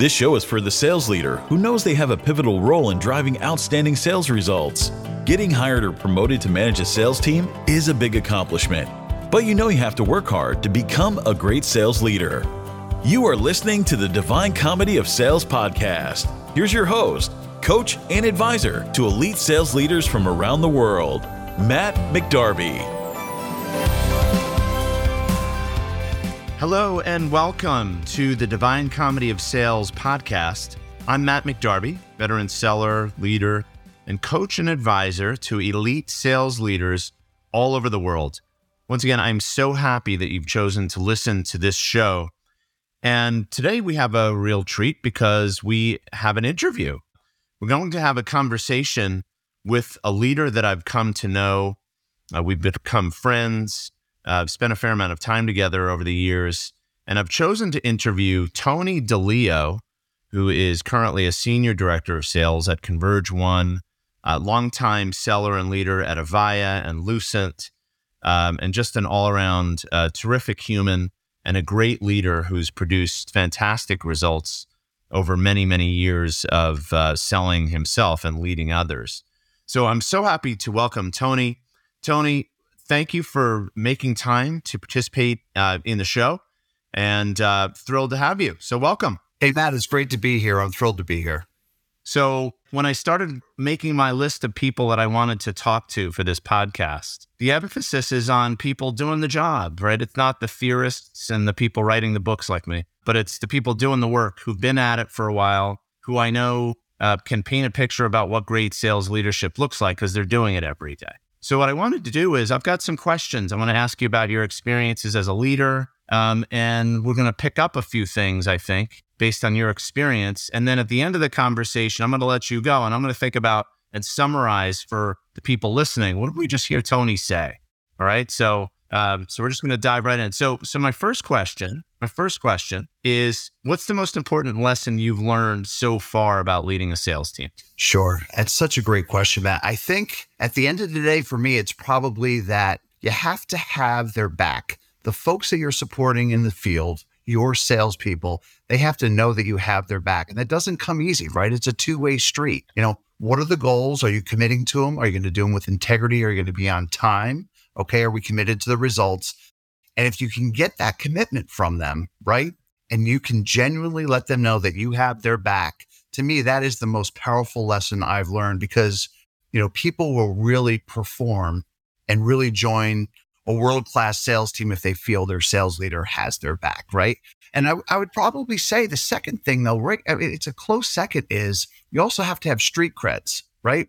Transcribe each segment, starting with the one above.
This show is for the sales leader who knows they have a pivotal role in driving outstanding sales results. Getting hired or promoted to manage a sales team is a big accomplishment, but you know you have to work hard to become a great sales leader. You are listening to the Divine Comedy of Sales podcast. Here's your host, coach, and advisor to elite sales leaders from around the world, Matt McDarby. Hello and welcome to the Divine Comedy of Sales podcast. I'm Matt McDarby, veteran seller, leader, and coach and advisor to elite sales leaders all over the world. Once again, I'm so happy that you've chosen to listen to this show. And today we have a real treat because we have an interview. We're going to have a conversation with a leader that I've come to know. Uh, we've become friends I've spent a fair amount of time together over the years, and I've chosen to interview Tony DiLeo, who is currently a senior director of sales at Converge One, a longtime seller and leader at Avaya and Lucent, um, and just an all around uh, terrific human and a great leader who's produced fantastic results over many, many years of uh, selling himself and leading others. So I'm so happy to welcome Tony. Tony, thank you for making time to participate uh, in the show and uh, thrilled to have you. So, welcome. Hey, Matt, it's great to be here. I'm thrilled to be here. So, when I started making my list of people that I wanted to talk to for this podcast, the emphasis is on people doing the job, right? It's not the theorists and the people writing the books like me, but it's the people doing the work who've been at it for a while, who I know uh, can paint a picture about what great sales leadership looks like because they're doing it every day. So, what I wanted to do is, I've got some questions. I want to ask you about your experiences as a leader. Um, and we're going to pick up a few things, I think, based on your experience. And then at the end of the conversation, I'm going to let you go and I'm going to think about and summarize for the people listening. What did we just hear Tony say? All right. So, um, so we're just going to dive right in. So, so my first question, my first question is, what's the most important lesson you've learned so far about leading a sales team? Sure, that's such a great question, Matt. I think at the end of the day, for me, it's probably that you have to have their back. The folks that you're supporting in the field, your salespeople, they have to know that you have their back, and that doesn't come easy, right? It's a two way street. You know, what are the goals? Are you committing to them? Are you going to do them with integrity? Are you going to be on time? Okay. Are we committed to the results? And if you can get that commitment from them, right? And you can genuinely let them know that you have their back, to me, that is the most powerful lesson I've learned because, you know, people will really perform and really join a world class sales team if they feel their sales leader has their back, right? And I, I would probably say the second thing, though, right? I mean, it's a close second, is you also have to have street creds, right?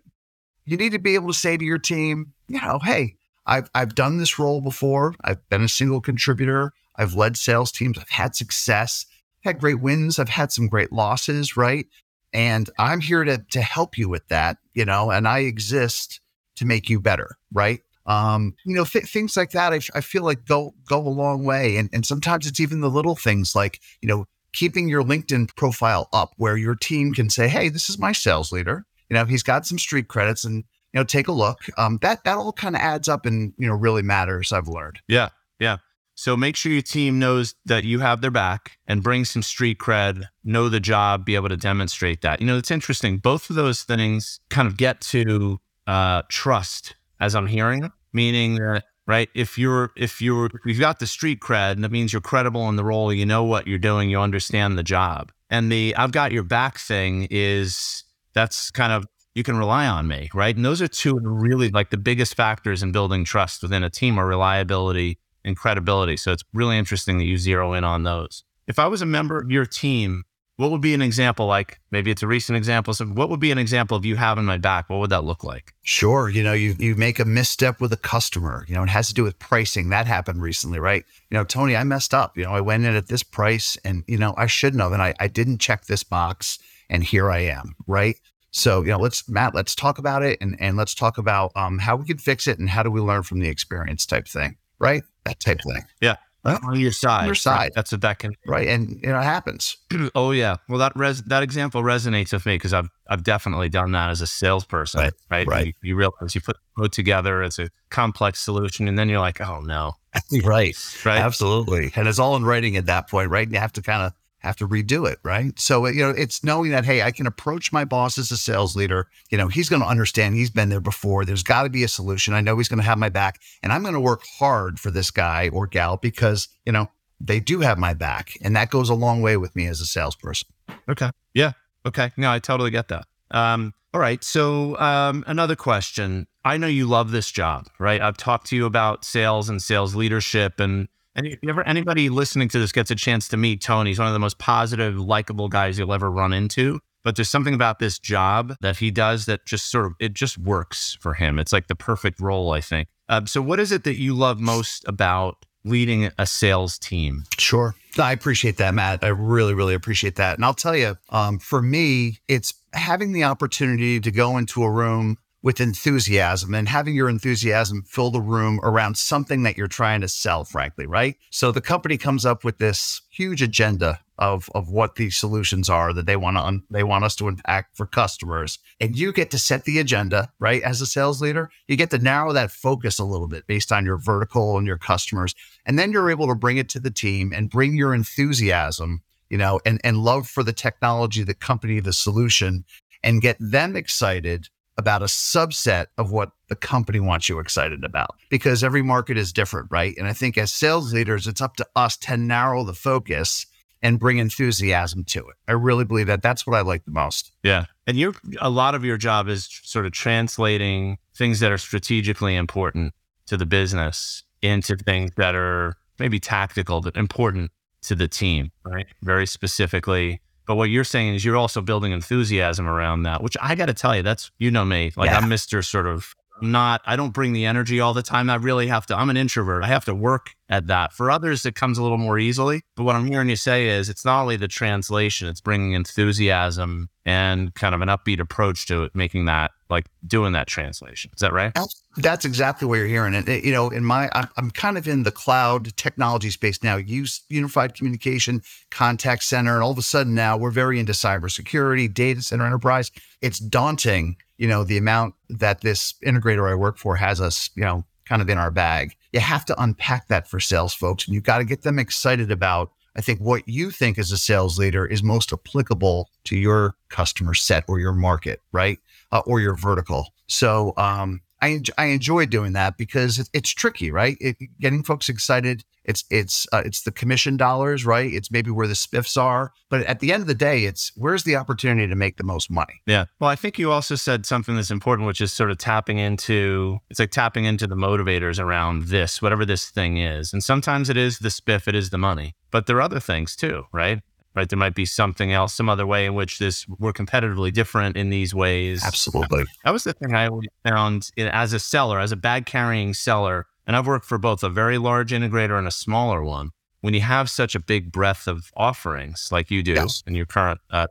You need to be able to say to your team, you know, hey, I've I've done this role before. I've been a single contributor. I've led sales teams. I've had success. I've had great wins. I've had some great losses, right? And I'm here to to help you with that, you know. And I exist to make you better, right? Um, you know, th- things like that. I feel like go go a long way. And and sometimes it's even the little things like you know keeping your LinkedIn profile up where your team can say, "Hey, this is my sales leader." You know, he's got some street credits and you know, take a look. Um, that that all kind of adds up and you know really matters. I've learned. Yeah, yeah. So make sure your team knows that you have their back and bring some street cred, know the job, be able to demonstrate that. You know, it's interesting. Both of those things kind of get to uh, trust, as I'm hearing, meaning that right if you're if you're if you've got the street cred, and that means you're credible in the role, you know what you're doing, you understand the job. And the I've got your back thing is that's kind of you can rely on me, right? And those are two really like the biggest factors in building trust within a team are reliability and credibility. So it's really interesting that you zero in on those. If I was a member of your team, what would be an example like maybe it's a recent example so what would be an example of you having my back what would that look like sure you know you you make a misstep with a customer you know it has to do with pricing that happened recently right you know tony i messed up you know i went in at this price and you know i should know and I, I didn't check this box and here i am right so, you know, let's Matt, let's talk about it and and let's talk about um, how we can fix it and how do we learn from the experience type thing, right? That type thing. Yeah. Well, on your side. On your side. Right. That's what that can. Right, and you know it happens. oh yeah. Well, that res- that example resonates with me because I've I've definitely done that as a salesperson. Right. Right. right. You, you realize you put put together as a complex solution, and then you're like, oh no. right. Right. Absolutely. And it's all in writing at that point, right? And you have to kind of have to redo it, right? So, you know, it's knowing that, hey, I can approach my boss as a sales leader. You know, he's going to understand he's been there before. There's got to be a solution. I know he's going to have my back and I'm going to work hard for this guy or gal because, you know, they do have my back. And that goes a long way with me as a salesperson. Okay. Yeah. Okay. No, I totally get that. Um, all right. So, um, another question. I know you love this job, right? I've talked to you about sales and sales leadership and and if ever anybody listening to this gets a chance to meet Tony, he's one of the most positive, likable guys you'll ever run into. But there's something about this job that he does that just sort of it just works for him. It's like the perfect role, I think. Uh, so, what is it that you love most about leading a sales team? Sure. I appreciate that, Matt. I really, really appreciate that. And I'll tell you, um, for me, it's having the opportunity to go into a room with enthusiasm and having your enthusiasm fill the room around something that you're trying to sell, frankly, right? So the company comes up with this huge agenda of, of what these solutions are that they want to un- they want us to impact for customers. And you get to set the agenda, right? As a sales leader, you get to narrow that focus a little bit based on your vertical and your customers. And then you're able to bring it to the team and bring your enthusiasm, you know, and, and love for the technology, the company, the solution, and get them excited about a subset of what the company wants you excited about because every market is different, right? And I think as sales leaders, it's up to us to narrow the focus and bring enthusiasm to it. I really believe that that's what I like the most. Yeah. And you're a lot of your job is sort of translating things that are strategically important to the business into things that are maybe tactical but important to the team, right? Very specifically but what you're saying is you're also building enthusiasm around that, which I got to tell you, that's, you know me, like yeah. I'm Mr. sort of not, I don't bring the energy all the time. I really have to, I'm an introvert. I have to work at that. For others, it comes a little more easily. But what I'm hearing you say is it's not only the translation, it's bringing enthusiasm and kind of an upbeat approach to it, making that like doing that translation. Is that right? That's exactly what you're hearing. And, you know, in my, I'm kind of in the cloud technology space now, use unified communication, contact center. And all of a sudden now we're very into cybersecurity, data center enterprise. It's daunting you know, the amount that this integrator I work for has us, you know, kind of in our bag. You have to unpack that for sales folks and you've got to get them excited about, I think, what you think as a sales leader is most applicable to your customer set or your market, right? Uh, or your vertical. So, um, I, I enjoy doing that because it, it's tricky, right? It, getting folks excited it's it's uh, it's the commission dollars, right? It's maybe where the spiffs are, but at the end of the day, it's where's the opportunity to make the most money. Yeah. Well, I think you also said something that's important, which is sort of tapping into it's like tapping into the motivators around this, whatever this thing is. And sometimes it is the spiff, it is the money, but there are other things too, right? Right. There might be something else, some other way in which this we're competitively different in these ways. Absolutely. That was the thing I always found as a seller, as a bag carrying seller and I've worked for both a very large integrator and a smaller one. When you have such a big breadth of offerings like you do yes. in your current, uh,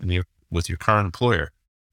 in your, with your current employer,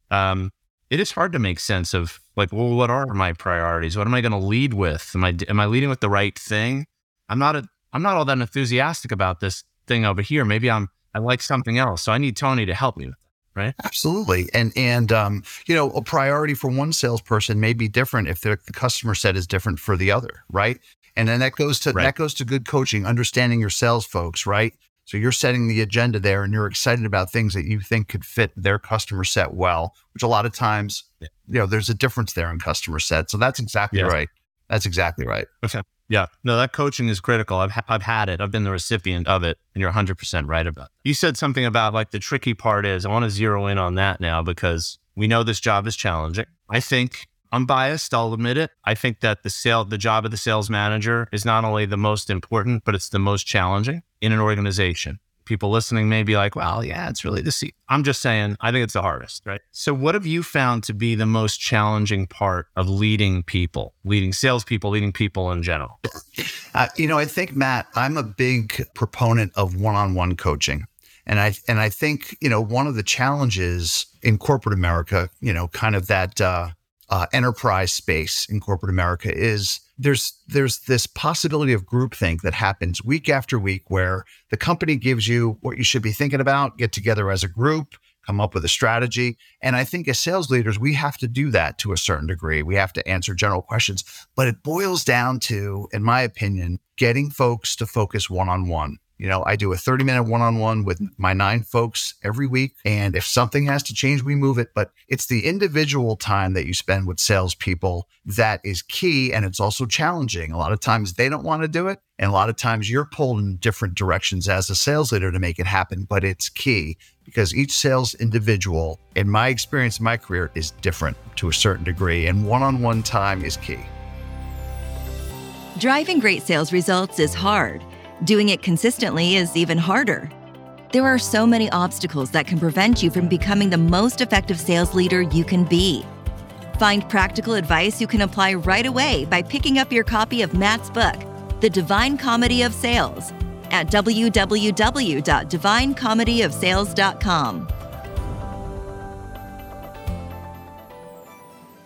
um, it is hard to make sense of like, well, what are my priorities? What am I going to lead with? Am I am I leading with the right thing? I'm not a I'm not all that enthusiastic about this thing over here. Maybe I'm I like something else. So I need Tony to help me with that, right? Absolutely. And and um, you know, a priority for one salesperson may be different if the customer set is different for the other, right? And then that goes to right. that goes to good coaching, understanding your sales folks, right? So you're setting the agenda there and you're excited about things that you think could fit their customer set well, which a lot of times, yeah. you know, there's a difference there in customer set. So that's exactly yeah. right. That's exactly right. Okay. Yeah. No, that coaching is critical. I've, ha- I've had it. I've been the recipient of it. And you're 100% right about it. You said something about like the tricky part is I want to zero in on that now because we know this job is challenging. I think I'm biased. I'll admit it. I think that the sale, the job of the sales manager is not only the most important, but it's the most challenging in an organization people listening may be like, well, yeah, it's really the seat. I'm just saying, I think it's the hardest, right? So, what have you found to be the most challenging part of leading people, leading salespeople, leading people in general? Uh, you know, I think, Matt, I'm a big proponent of one on one coaching. And I and I think you know one of the challenges in corporate America, you know, kind of that uh, uh, enterprise space in corporate America is there's there's this possibility of groupthink that happens week after week where the company gives you what you should be thinking about, get together as a group, come up with a strategy. And I think as sales leaders, we have to do that to a certain degree. We have to answer general questions, but it boils down to, in my opinion, getting folks to focus one on one You know, I do a 30 minute one on one with my nine folks every week. And if something has to change, we move it. But it's the individual time that you spend with salespeople that is key. And it's also challenging. A lot of times they don't want to do it. And a lot of times you're pulled in different directions as a sales leader to make it happen. But it's key because each sales individual, in my experience in my career, is different to a certain degree. And one on one time is key. Driving great sales results is hard. Doing it consistently is even harder. There are so many obstacles that can prevent you from becoming the most effective sales leader you can be. Find practical advice you can apply right away by picking up your copy of Matt's book, The Divine Comedy of Sales, at www.divinecomedyofsales.com.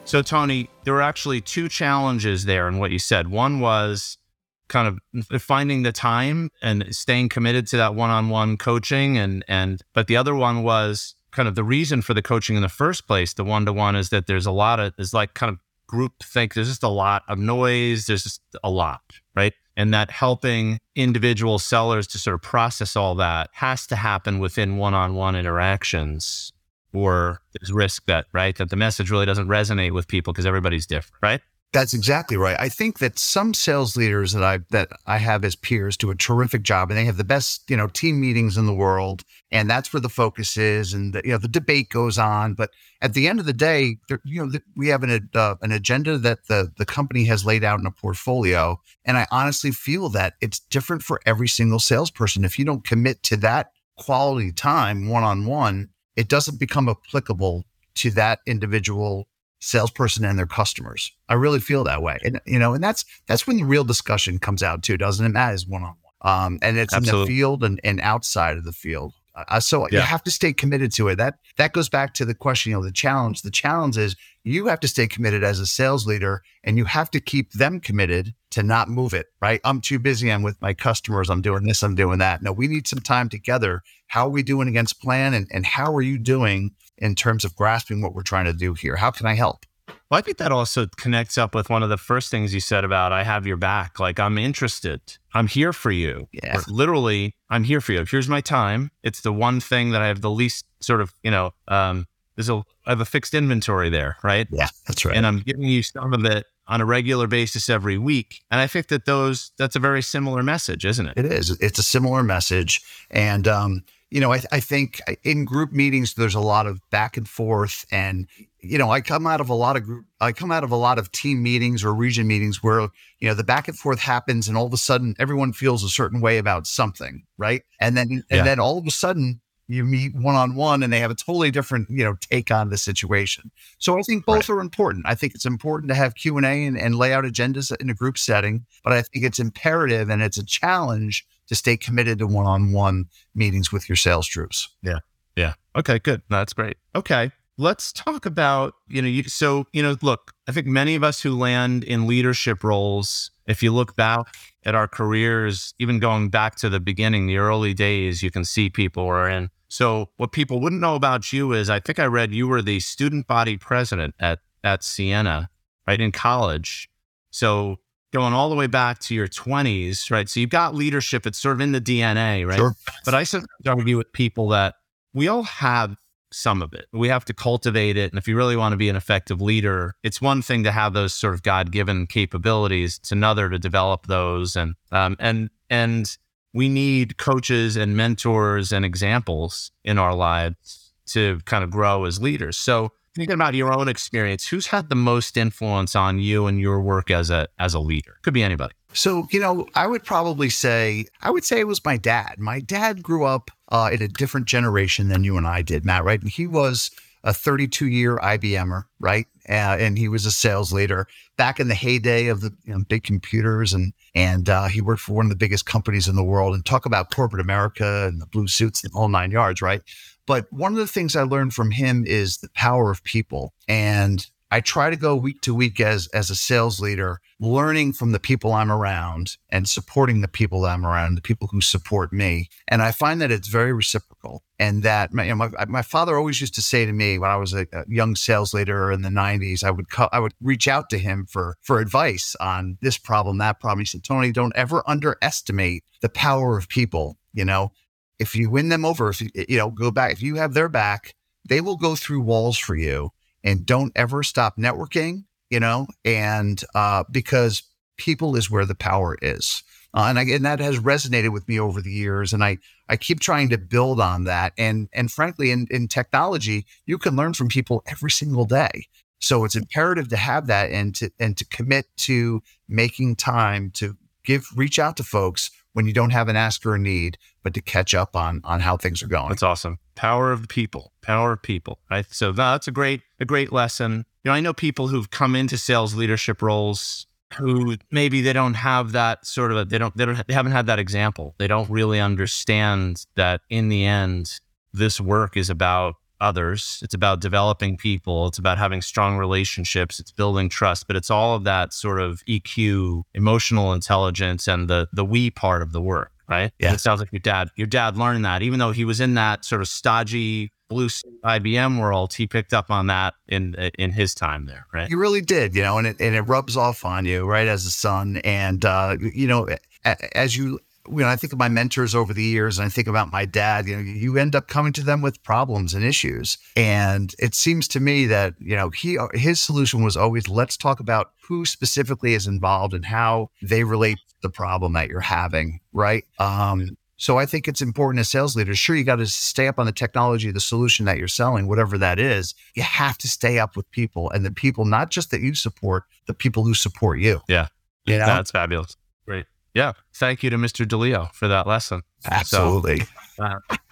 So, Tony, there were actually two challenges there in what you said. One was kind of finding the time and staying committed to that one-on-one coaching, and and but the other one was kind of the reason for the coaching in the first place. The one-to-one is that there's a lot of there's like kind of group think. There's just a lot of noise. There's just a lot, right? And that helping individual sellers to sort of process all that has to happen within one-on-one interactions or there's risk that, right, that the message really doesn't resonate with people because everybody's different, right? That's exactly right. I think that some sales leaders that I that I have as peers do a terrific job, and they have the best you know team meetings in the world, and that's where the focus is, and the, you know the debate goes on. But at the end of the day, you know we have an uh, an agenda that the the company has laid out in a portfolio, and I honestly feel that it's different for every single salesperson. If you don't commit to that quality time one on one, it doesn't become applicable to that individual salesperson and their customers. I really feel that way. And you know, and that's that's when the real discussion comes out too, doesn't it? Matt is one on one. Um, and it's Absolutely. in the field and, and outside of the field. Uh, so yeah. you have to stay committed to it. That that goes back to the question, you know, the challenge. The challenge is you have to stay committed as a sales leader and you have to keep them committed to not move it, right? I'm too busy. I'm with my customers. I'm doing this, I'm doing that. No, we need some time together. How are we doing against plan and, and how are you doing in terms of grasping what we're trying to do here? How can I help? Well, I think that also connects up with one of the first things you said about I have your back. Like I'm interested. I'm here for you. Yeah. literally, I'm here for you. Here's my time. It's the one thing that I have the least sort of, you know, um, there's a I have a fixed inventory there, right? Yeah, that's right. And I'm giving you some of it on a regular basis every week. And I think that those that's a very similar message, isn't it? It is. It's a similar message. And um, you know, I, I think in group meetings there's a lot of back and forth and you know, I come out of a lot of group, I come out of a lot of team meetings or region meetings where, you know, the back and forth happens and all of a sudden everyone feels a certain way about something. Right. And then, yeah. and then all of a sudden you meet one on one and they have a totally different, you know, take on the situation. So I think both right. are important. I think it's important to have Q and A and lay out agendas in a group setting, but I think it's imperative and it's a challenge to stay committed to one on one meetings with your sales troops. Yeah. Yeah. Okay. Good. that's great. Okay let's talk about you know you, so you know look i think many of us who land in leadership roles if you look back at our careers even going back to the beginning the early days you can see people are in so what people wouldn't know about you is i think i read you were the student body president at at siena right in college so going all the way back to your 20s right so you've got leadership it's sort of in the dna right sure. but i sometimes argue with people that we all have some of it. We have to cultivate it. And if you really want to be an effective leader, it's one thing to have those sort of God given capabilities. It's another to develop those. And, um, and, and we need coaches and mentors and examples in our lives to kind of grow as leaders. So thinking about your own experience, who's had the most influence on you and your work as a, as a leader? Could be anybody. So, you know, I would probably say, I would say it was my dad. My dad grew up uh, in a different generation than you and I did, Matt, right? And he was a 32 year IBMer, right? Uh, and he was a sales leader back in the heyday of the you know, big computers. And, and uh, he worked for one of the biggest companies in the world and talk about corporate America and the blue suits and all nine yards, right? But one of the things I learned from him is the power of people. And I try to go week to week as as a sales leader, learning from the people I'm around and supporting the people that I'm around, the people who support me. And I find that it's very reciprocal. And that my, you know, my, my father always used to say to me when I was a, a young sales leader in the 90s, I would I would reach out to him for for advice on this problem, that problem. He said, Tony, don't ever underestimate the power of people You know, if you win them over, if you, you know, go back, if you have their back, they will go through walls for you and don't ever stop networking, you know, and uh, because people is where the power is. Uh, and, I, and that has resonated with me over the years. And I, I keep trying to build on that. And, and frankly, in, in technology, you can learn from people every single day. So it's imperative to have that and to, and to commit to making time to give, reach out to folks when you don't have an ask or a need, but to catch up on, on how things are going. That's awesome. Power of people, power of people. Right. So that's a great, a great lesson. You know, I know people who've come into sales leadership roles who maybe they don't have that sort of a, they don't they don't they haven't had that example. They don't really understand that in the end this work is about others. It's about developing people. It's about having strong relationships. It's building trust, but it's all of that sort of EQ, emotional intelligence and the the we part of the work, right? Yeah. It sounds like your dad your dad learned that even though he was in that sort of stodgy blue IBM world, he picked up on that in in his time there, right? You really did, you know, and it and it rubs off on you, right, as a son. And uh, you know, as you you know, I think of my mentors over the years and I think about my dad, you know, you end up coming to them with problems and issues. And it seems to me that, you know, he his solution was always let's talk about who specifically is involved and how they relate the problem that you're having, right? Um, so I think it's important as sales leaders. Sure, you got to stay up on the technology, the solution that you're selling, whatever that is. You have to stay up with people and the people, not just that you support, the people who support you. Yeah. You know? That's fabulous. Great. Yeah. Thank you to Mr. DiLeo for that lesson. Absolutely. So,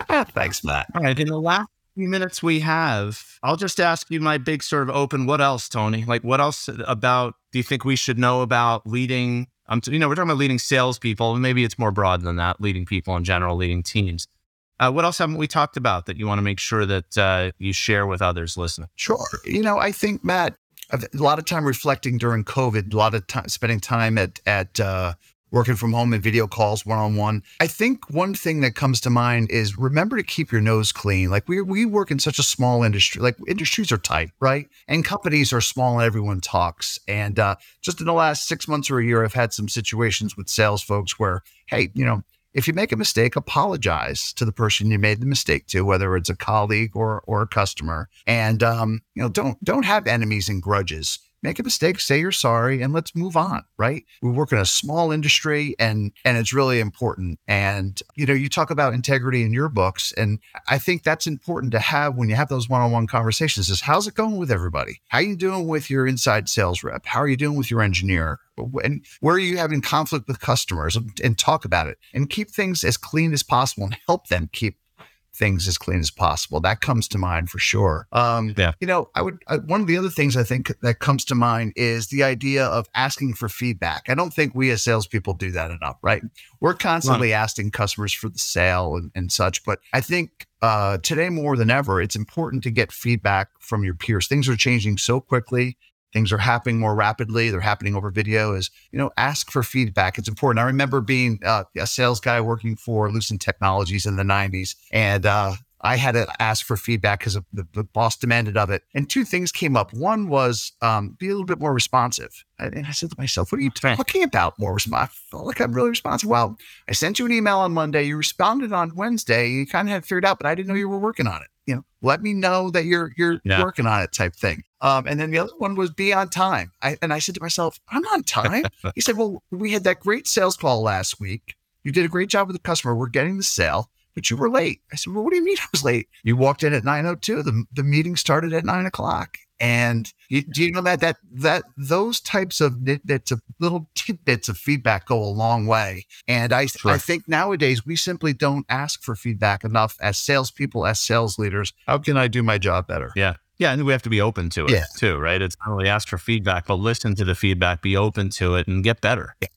uh, Thanks, Matt. All right. In the last few minutes we have, I'll just ask you my big sort of open what else, Tony? Like, what else about do you think we should know about leading um, you know, we're talking about leading salespeople. And maybe it's more broad than that, leading people in general, leading teams. Uh, what else haven't we talked about that you want to make sure that uh, you share with others listening? Sure. You know, I think Matt, a lot of time reflecting during COVID, a lot of time spending time at at uh, working from home and video calls one on one. I think one thing that comes to mind is remember to keep your nose clean. Like we we work in such a small industry. Like industries are tight, right? And companies are small and everyone talks. And uh, just in the last six months or a year, I've had some situations with sales folks where, hey, you know, if you make a mistake, apologize to the person you made the mistake to, whether it's a colleague or or a customer, and um, you know, don't don't have enemies and grudges make a mistake, say you're sorry, and let's move on, right? We work in a small industry and and it's really important. And you know, you talk about integrity in your books, and I think that's important to have when you have those one-on-one conversations is how's it going with everybody? How are you doing with your inside sales rep? How are you doing with your engineer? And where are you having conflict with customers and, and talk about it and keep things as clean as possible and help them keep things as clean as possible. That comes to mind for sure. Um, yeah. You know, I would, I, one of the other things I think that comes to mind is the idea of asking for feedback. I don't think we as salespeople do that enough, right? We're constantly right. asking customers for the sale and, and such, but I think uh, today more than ever, it's important to get feedback from your peers. Things are changing so quickly things are happening more rapidly they're happening over video is you know ask for feedback it's important i remember being uh, a sales guy working for lucent technologies in the 90s and uh, I had to ask for feedback because the, the, boss demanded of it. And two things came up. One was um, be a little bit more responsive. And I said to myself, what are you talking about more responsive? I felt like I'm really responsive. Well, I sent you an email on Monday. You responded on Wednesday. You kind of had figured out, but I didn't know you were working on it. You know, let me know that you're you're yeah. working on it type thing. Um, and then the other one was be on time. I, and I said to myself, I'm on time. he said, well, we had that great sales call last week. You did a great job with the customer. We're getting the sale but you were late. I said, well, what do you mean I was late? You walked in at 9.02. The, the meeting started at 9 o'clock. And you, do you know that that that those types of bits of little tidbits of feedback go a long way. And I sure. I think nowadays we simply don't ask for feedback enough as salespeople, as sales leaders. How can I do my job better? Yeah. Yeah, and we have to be open to it yeah. too, right? It's not only ask for feedback, but listen to the feedback, be open to it, and get better. Yeah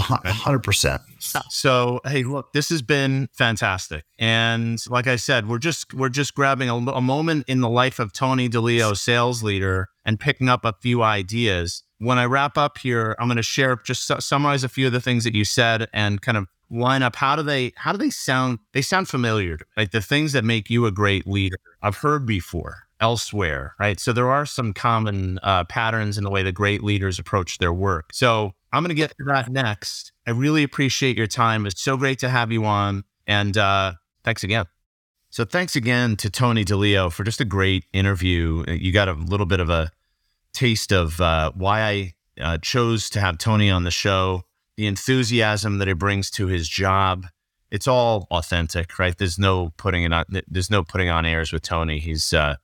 hundred percent. So. Hey, look, this has been fantastic, and like I said, we're just we're just grabbing a, a moment in the life of Tony DiLeo, sales leader, and picking up a few ideas. When I wrap up here, I'm going to share just su- summarize a few of the things that you said and kind of line up how do they how do they sound they sound familiar like the things that make you a great leader. I've heard before elsewhere right? So there are some common uh, patterns in the way that great leaders approach their work. So I'm going to get to that next. I really appreciate your time. It's so great to have you on. And uh, thanks again. So thanks again to Tony DiLeo for just a great interview. You got a little bit of a taste of uh, why I uh, chose to have Tony on the show, the enthusiasm that he brings to his job. It's all authentic, right? There's no putting it on. There's no putting on airs with Tony. He's uh,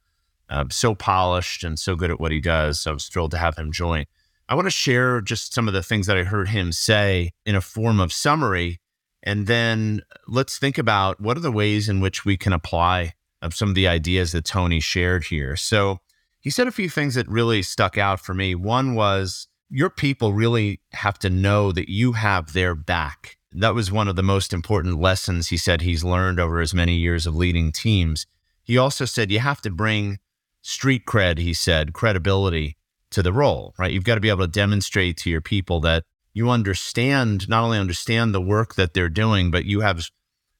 uh, so polished and so good at what he does. So I was thrilled to have him join. I want to share just some of the things that I heard him say in a form of summary. And then uh, let's think about what are the ways in which we can apply of some of the ideas that Tony shared here. So he said a few things that really stuck out for me. One was your people really have to know that you have their back. That was one of the most important lessons he said he's learned over his many years of leading teams. He also said you have to bring street cred, he said, credibility to the role, right? You've got to be able to demonstrate to your people that you understand, not only understand the work that they're doing, but you have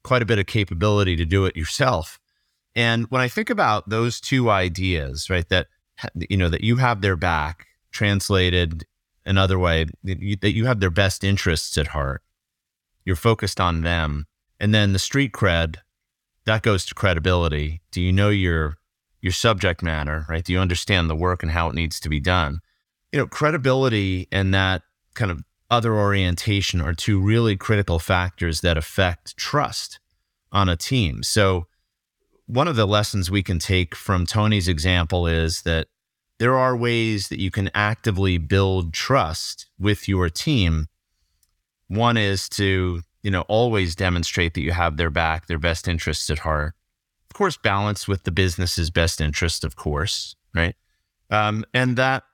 quite a bit of capability to do it yourself. And when I think about those two ideas, right, that you know that you have their back, translated another way, that you have their best interests at heart. You're focused on them, and then the street cred that goes to credibility. Do you know your your subject matter, right? Do you understand the work and how it needs to be done? You know, credibility and that kind of other orientation are two really critical factors that affect trust on a team. So, one of the lessons we can take from Tony's example is that there are ways that you can actively build trust with your team. One is to, you know, always demonstrate that you have their back, their best interests at heart of course, balanced with the business's best interest, of course, right? Um, and that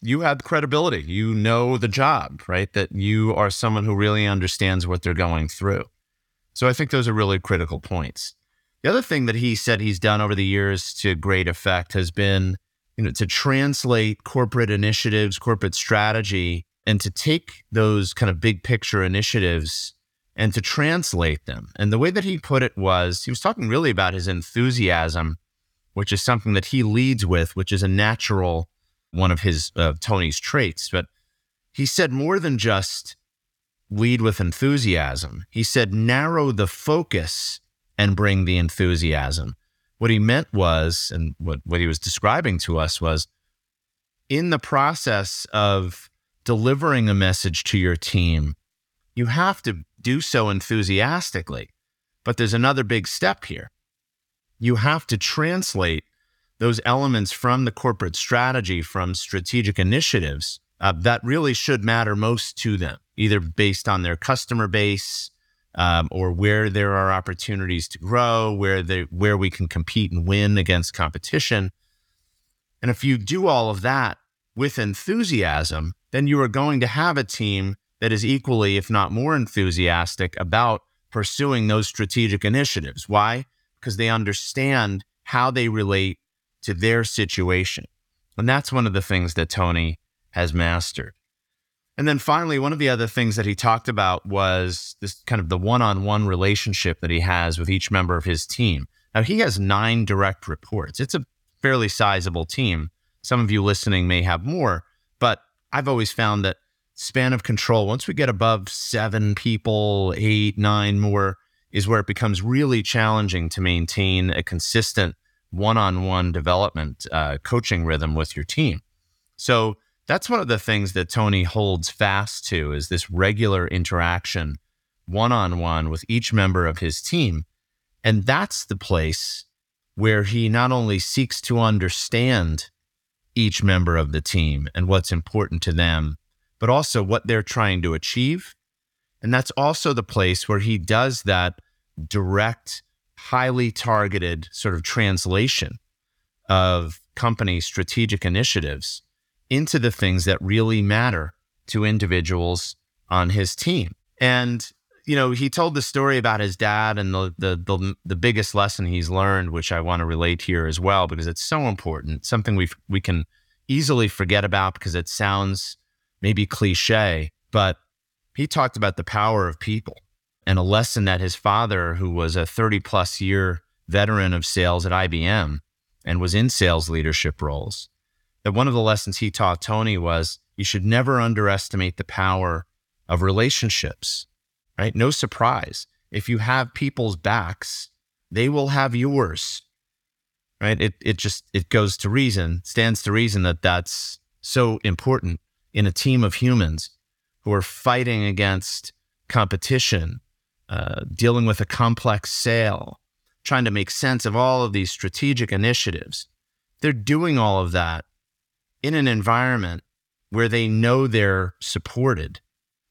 you have credibility. You know the job, right? That you are someone who really understands what they're going through. So I think those are really critical points. The other thing that he said he's done over the years to great effect has been, you know, to translate corporate initiatives, corporate strategy, and to take those kind of big picture initiatives and to translate them. And the way that he put it was he was talking really about his enthusiasm, which is something that he leads with, which is a natural one of his uh, Tony's traits. But he said more than just lead with enthusiasm. He said narrow the focus and bring the enthusiasm. What he meant was, and what, what he was describing to us was in the process of delivering a message to your team, you have to do so enthusiastically. But there's another big step here. You have to translate those elements from the corporate strategy, from strategic initiatives uh, that really should matter most to them, either based on their customer base um, or where there are opportunities to grow, where they where we can compete and win against competition. And if you do all of that with enthusiasm, then you are going to have a team that is equally, if not more enthusiastic about pursuing those strategic initiatives. Why? Because they understand how they relate to their situation. And that's one of the things that Tony has mastered. And then finally, one of the other things that he talked about was this kind of the one on one relationship that he has with each member of his team. Now, he has nine direct reports. It's a fairly sizable team. Some of you listening may have more, but I've always found that span of control, once we get above seven people, eight, nine more, is where it becomes really challenging to maintain a consistent one on one development uh, coaching rhythm with your team. So that's one of the things that Tony holds fast to is this regular interaction one on one with each member of his team. And that's the place where he not only seeks to understand each member of the team and what's important to them, but also what they're trying to achieve. And that's also the place where he does that direct, highly targeted sort of translation of company strategic initiatives into the things that really matter to individuals on his team. And you know, he told the story about his dad and the, the the the, biggest lesson he's learned, which I want to relate here as well because it's so important. Something we we can easily forget about because it sounds maybe cliche, but he talked about the power of people and a lesson that his father, who was a 30 plus year veteran of sales at IBM and was in sales leadership roles, that one of the lessons he taught Tony was you should never underestimate the power of relationships, right? No surprise. if you have people's backs, they will have yours. Right? It it just it goes to reason, stands to reason that that's so important in a team of humans who are fighting against competition, uh, dealing with a complex sale, trying to make sense of all of these strategic initiatives. They're doing all of that in an environment where they know they're supported,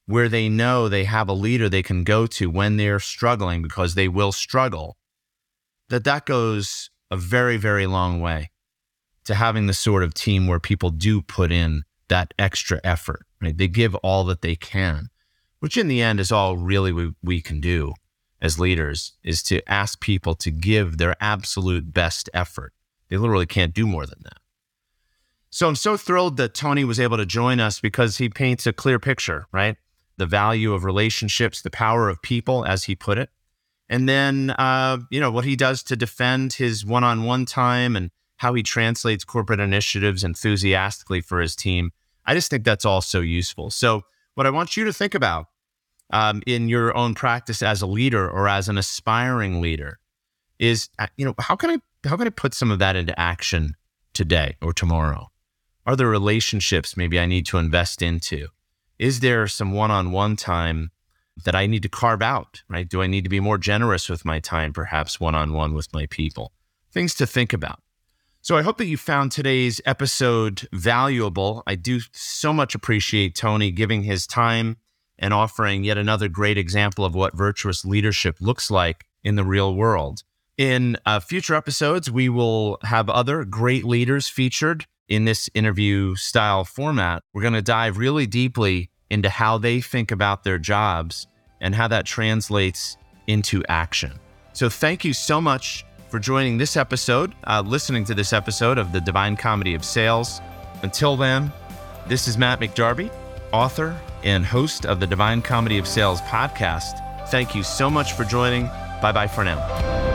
where they know they have a leader they can go to when they're struggling because they will struggle, that that goes a very, very long way to having the sort of team where people do put in that extra effort, right? They give all that they can, which in the end is all really we, we can do as leaders is to ask people to give their absolute best effort. They literally can't do more than that. So I'm so thrilled that Tony was able to join us because he paints a clear picture, right? The value of relationships, the power of people, as he put it. And then, uh, you know, what he does to defend his one on one time and how he translates corporate initiatives enthusiastically for his team. I just think that's all so useful. So, what I want you to think about um, in your own practice as a leader or as an aspiring leader is, uh, you know, how can I how can I put some of that into action today or tomorrow? Are there relationships maybe I need to invest into? Is there some one-on-one time that I need to carve out? Right? Do I need to be more generous with my time, perhaps one-on-one with my people? Things to think about. So I hope that you found today's episode valuable. I do so much appreciate Tony giving his time and offering yet another great example of what virtuous leadership looks like in the real world. In uh, future episodes, we will have other great leaders featured in this interview style format. We're going to dive really deeply into how they think about their jobs and how that translates into action. So, thank you so much for joining this episode, uh, listening to this episode of the Divine Comedy of Sales. Until then, this is Matt McDarby, author and host of the Divine Comedy of Sales podcast. Thank you so much for joining. Bye bye for now.